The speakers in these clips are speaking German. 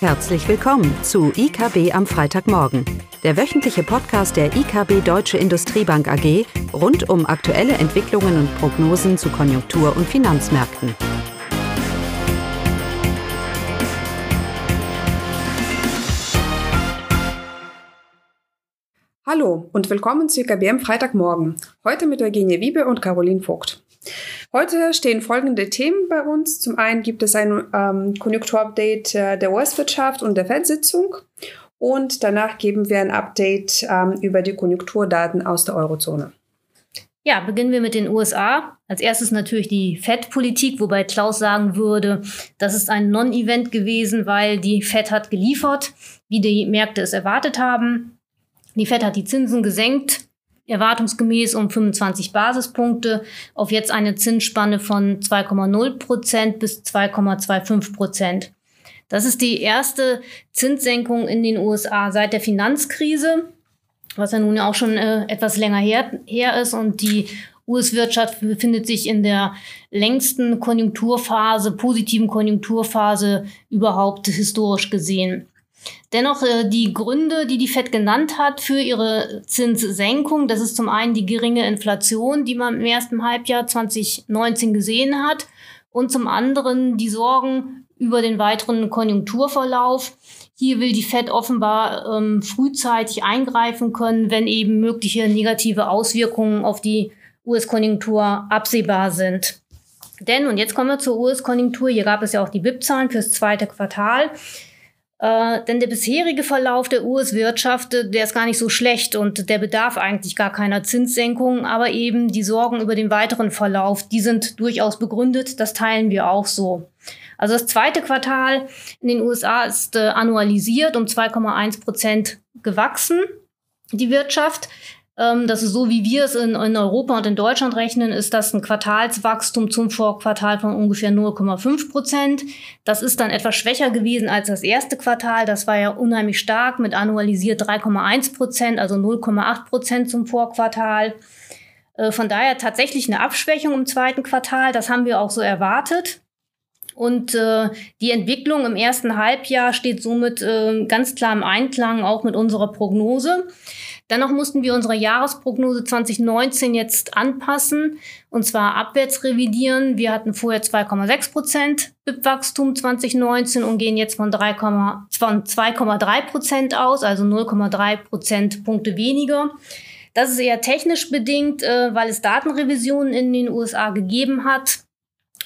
Herzlich willkommen zu IKB am Freitagmorgen, der wöchentliche Podcast der IKB Deutsche Industriebank AG rund um aktuelle Entwicklungen und Prognosen zu Konjunktur- und Finanzmärkten. Hallo und willkommen zu IKB am Freitagmorgen. Heute mit Eugenie Wiebe und Caroline Vogt. Heute stehen folgende Themen bei uns. Zum einen gibt es ein ähm, Konjunkturupdate äh, der US-Wirtschaft und der Fed-Sitzung. Und danach geben wir ein Update ähm, über die Konjunkturdaten aus der Eurozone. Ja, beginnen wir mit den USA. Als erstes natürlich die Fed-Politik, wobei Klaus sagen würde, das ist ein Non-Event gewesen, weil die Fed hat geliefert, wie die Märkte es erwartet haben. Die Fed hat die Zinsen gesenkt, erwartungsgemäß um 25 Basispunkte auf jetzt eine Zinsspanne von 2,0 Prozent bis 2,25 Prozent. Das ist die erste Zinssenkung in den USA seit der Finanzkrise, was ja nun auch schon äh, etwas länger her, her ist und die US-Wirtschaft befindet sich in der längsten Konjunkturphase, positiven Konjunkturphase überhaupt historisch gesehen. Dennoch äh, die Gründe, die die Fed genannt hat für ihre Zinssenkung, das ist zum einen die geringe Inflation, die man im ersten Halbjahr 2019 gesehen hat, und zum anderen die Sorgen über den weiteren Konjunkturverlauf. Hier will die Fed offenbar ähm, frühzeitig eingreifen können, wenn eben mögliche negative Auswirkungen auf die US-Konjunktur absehbar sind. Denn, und jetzt kommen wir zur US-Konjunktur, hier gab es ja auch die BIP-Zahlen fürs zweite Quartal. Äh, denn der bisherige Verlauf der US-Wirtschaft, der ist gar nicht so schlecht und der bedarf eigentlich gar keiner Zinssenkung, aber eben die Sorgen über den weiteren Verlauf, die sind durchaus begründet, das teilen wir auch so. Also das zweite Quartal in den USA ist äh, annualisiert um 2,1 Prozent gewachsen, die Wirtschaft. Ähm, das ist so, wie wir es in, in, Europa und in Deutschland rechnen, ist das ein Quartalswachstum zum Vorquartal von ungefähr 0,5 Prozent. Das ist dann etwas schwächer gewesen als das erste Quartal. Das war ja unheimlich stark mit annualisiert 3,1 Prozent, also 0,8 Prozent zum Vorquartal. Äh, von daher tatsächlich eine Abschwächung im zweiten Quartal. Das haben wir auch so erwartet. Und äh, die Entwicklung im ersten Halbjahr steht somit äh, ganz klar im Einklang auch mit unserer Prognose. Dennoch mussten wir unsere Jahresprognose 2019 jetzt anpassen und zwar abwärts revidieren. Wir hatten vorher 2,6 Prozent BIP-Wachstum 2019 und gehen jetzt von, 2,3 Prozent aus, also 0,3 Prozentpunkte weniger. Das ist eher technisch bedingt, äh, weil es Datenrevisionen in den USA gegeben hat.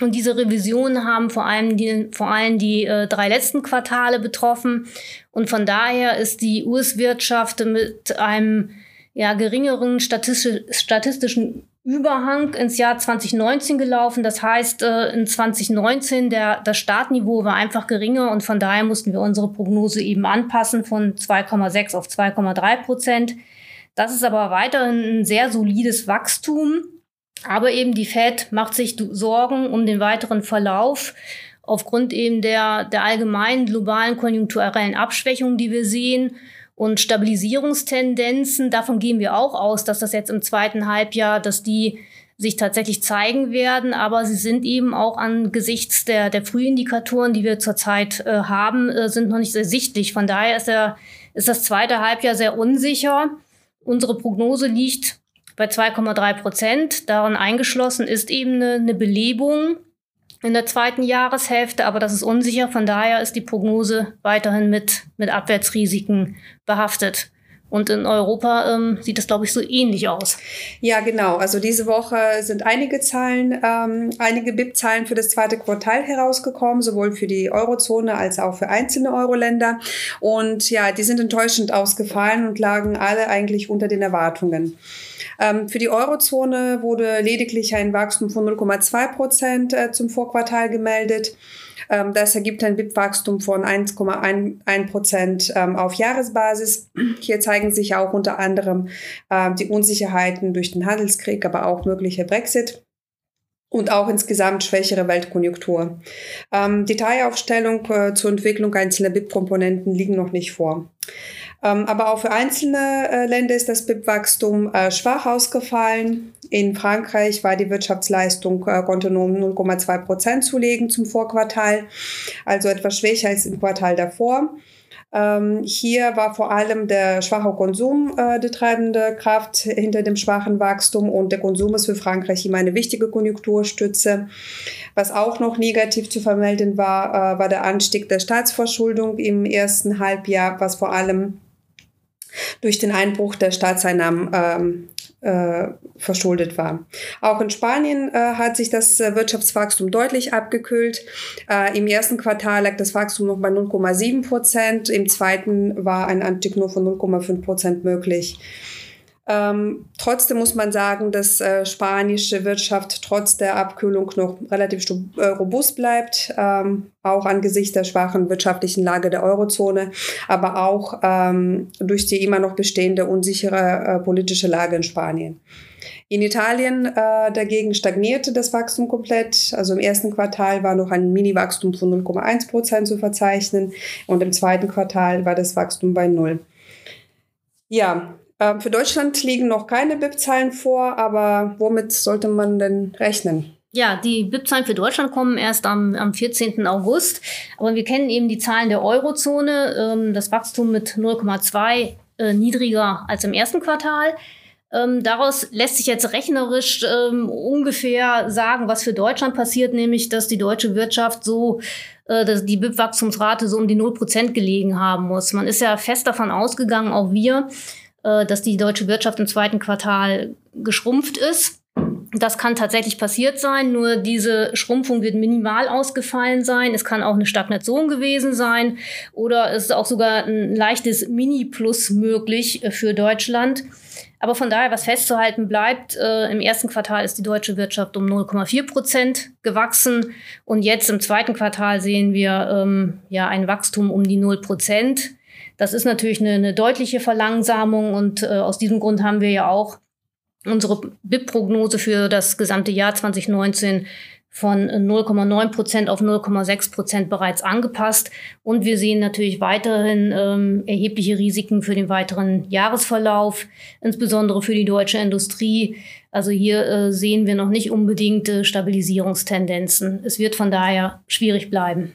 Und diese Revisionen haben vor allem die, vor allem die äh, drei letzten Quartale betroffen. Und von daher ist die US-Wirtschaft mit einem ja, geringeren statistisch, statistischen Überhang ins Jahr 2019 gelaufen. Das heißt, äh, in 2019 der, das Startniveau war einfach geringer und von daher mussten wir unsere Prognose eben anpassen von 2,6 auf 2,3 Prozent. Das ist aber weiterhin ein sehr solides Wachstum. Aber eben die Fed macht sich Sorgen um den weiteren Verlauf aufgrund eben der, der allgemeinen globalen konjunkturellen Abschwächung, die wir sehen und Stabilisierungstendenzen. Davon gehen wir auch aus, dass das jetzt im zweiten Halbjahr, dass die sich tatsächlich zeigen werden, aber sie sind eben auch angesichts der, der Frühindikatoren, die wir zurzeit äh, haben, äh, sind noch nicht sehr sichtlich. Von daher ist, der, ist das zweite Halbjahr sehr unsicher. Unsere Prognose liegt bei 2,3 Prozent. Darin eingeschlossen ist eben eine, eine Belebung in der zweiten Jahreshälfte, aber das ist unsicher. Von daher ist die Prognose weiterhin mit, mit Abwärtsrisiken behaftet. Und in Europa ähm, sieht das, glaube ich, so ähnlich aus. Ja, genau. Also diese Woche sind einige Zahlen, ähm, einige BIP-Zahlen für das zweite Quartal herausgekommen, sowohl für die Eurozone als auch für einzelne Euro-Länder. Und ja, die sind enttäuschend ausgefallen und lagen alle eigentlich unter den Erwartungen. Ähm, für die Eurozone wurde lediglich ein Wachstum von 0,2 Prozent äh, zum Vorquartal gemeldet. Ähm, das ergibt ein BIP-Wachstum von 1,1 Prozent ähm, auf Jahresbasis. Hier zeigen sich auch unter anderem äh, die Unsicherheiten durch den Handelskrieg, aber auch möglicher Brexit und auch insgesamt schwächere Weltkonjunktur. Ähm, Detailaufstellung äh, zur Entwicklung einzelner BIP-Komponenten liegen noch nicht vor. Ähm, aber auch für einzelne äh, Länder ist das BIP-Wachstum äh, schwach ausgefallen. In Frankreich war die Wirtschaftsleistung, konnte nur um 0,2 Prozent zulegen zum Vorquartal, also etwas schwächer als im Quartal davor. Ähm, hier war vor allem der schwache Konsum äh, die treibende Kraft hinter dem schwachen Wachstum und der Konsum ist für Frankreich immer eine wichtige Konjunkturstütze. Was auch noch negativ zu vermelden war, äh, war der Anstieg der Staatsverschuldung im ersten Halbjahr, was vor allem durch den Einbruch der Staatseinnahmen ähm, äh, verschuldet war. Auch in Spanien äh, hat sich das äh, Wirtschaftswachstum deutlich abgekühlt. Äh, Im ersten Quartal lag das Wachstum noch bei 0,7 Prozent. Im zweiten war ein Anstieg nur von 0,5 Prozent möglich. Ähm, trotzdem muss man sagen, dass äh, spanische Wirtschaft trotz der Abkühlung noch relativ äh, robust bleibt, ähm, auch angesichts der schwachen wirtschaftlichen Lage der Eurozone, aber auch ähm, durch die immer noch bestehende unsichere äh, politische Lage in Spanien. In Italien äh, dagegen stagnierte das Wachstum komplett. Also im ersten Quartal war noch ein Mini-Wachstum von 0,1 Prozent zu verzeichnen und im zweiten Quartal war das Wachstum bei null. Ja, ähm, für Deutschland liegen noch keine BIP-Zahlen vor, aber womit sollte man denn rechnen? Ja, die BIP-Zahlen für Deutschland kommen erst am, am 14. August. Aber wir kennen eben die Zahlen der Eurozone. Ähm, das Wachstum mit 0,2 äh, niedriger als im ersten Quartal. Ähm, daraus lässt sich jetzt rechnerisch ähm, ungefähr sagen, was für Deutschland passiert, nämlich dass die deutsche Wirtschaft so, äh, dass die BIP-Wachstumsrate so um die 0% gelegen haben muss. Man ist ja fest davon ausgegangen, auch wir, äh, dass die deutsche Wirtschaft im zweiten Quartal geschrumpft ist. Das kann tatsächlich passiert sein, nur diese Schrumpfung wird minimal ausgefallen sein. Es kann auch eine Stagnation gewesen sein oder es ist auch sogar ein leichtes Mini-Plus möglich äh, für Deutschland. Aber von daher, was festzuhalten bleibt, äh, im ersten Quartal ist die deutsche Wirtschaft um 0,4 Prozent gewachsen und jetzt im zweiten Quartal sehen wir ähm, ja ein Wachstum um die 0 Prozent. Das ist natürlich eine, eine deutliche Verlangsamung und äh, aus diesem Grund haben wir ja auch unsere BIP-Prognose für das gesamte Jahr 2019 von 0,9 Prozent auf 0,6 Prozent bereits angepasst. Und wir sehen natürlich weiterhin ähm, erhebliche Risiken für den weiteren Jahresverlauf, insbesondere für die deutsche Industrie. Also hier äh, sehen wir noch nicht unbedingt äh, Stabilisierungstendenzen. Es wird von daher schwierig bleiben.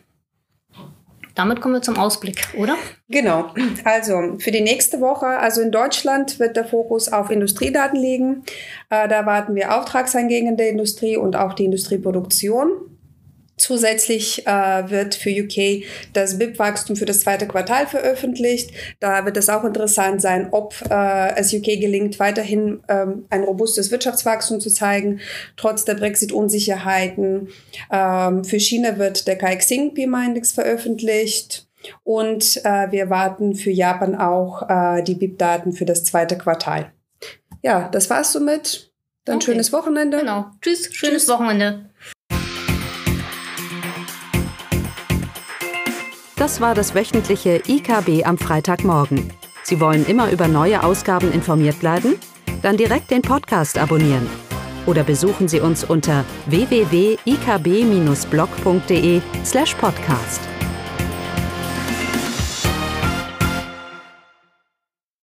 Damit kommen wir zum Ausblick, oder? Genau. Also für die nächste Woche, also in Deutschland wird der Fokus auf Industriedaten liegen. Äh, da warten wir Auftragseingänge der Industrie und auch die Industrieproduktion. Zusätzlich äh, wird für UK das BIP-Wachstum für das zweite Quartal veröffentlicht. Da wird es auch interessant sein, ob äh, es UK gelingt, weiterhin ähm, ein robustes Wirtschaftswachstum zu zeigen, trotz der Brexit-Unsicherheiten. Ähm, für China wird der Kaixing PMI-Index veröffentlicht. Und äh, wir warten für Japan auch äh, die BIP-Daten für das zweite Quartal. Ja, das war's somit. Dann okay. schönes Wochenende. Genau. Tschüss, schönes Tschüss. Wochenende. Das war das wöchentliche IKB am Freitagmorgen. Sie wollen immer über neue Ausgaben informiert bleiben? Dann direkt den Podcast abonnieren. Oder besuchen Sie uns unter www.ikb-blog.de slash podcast.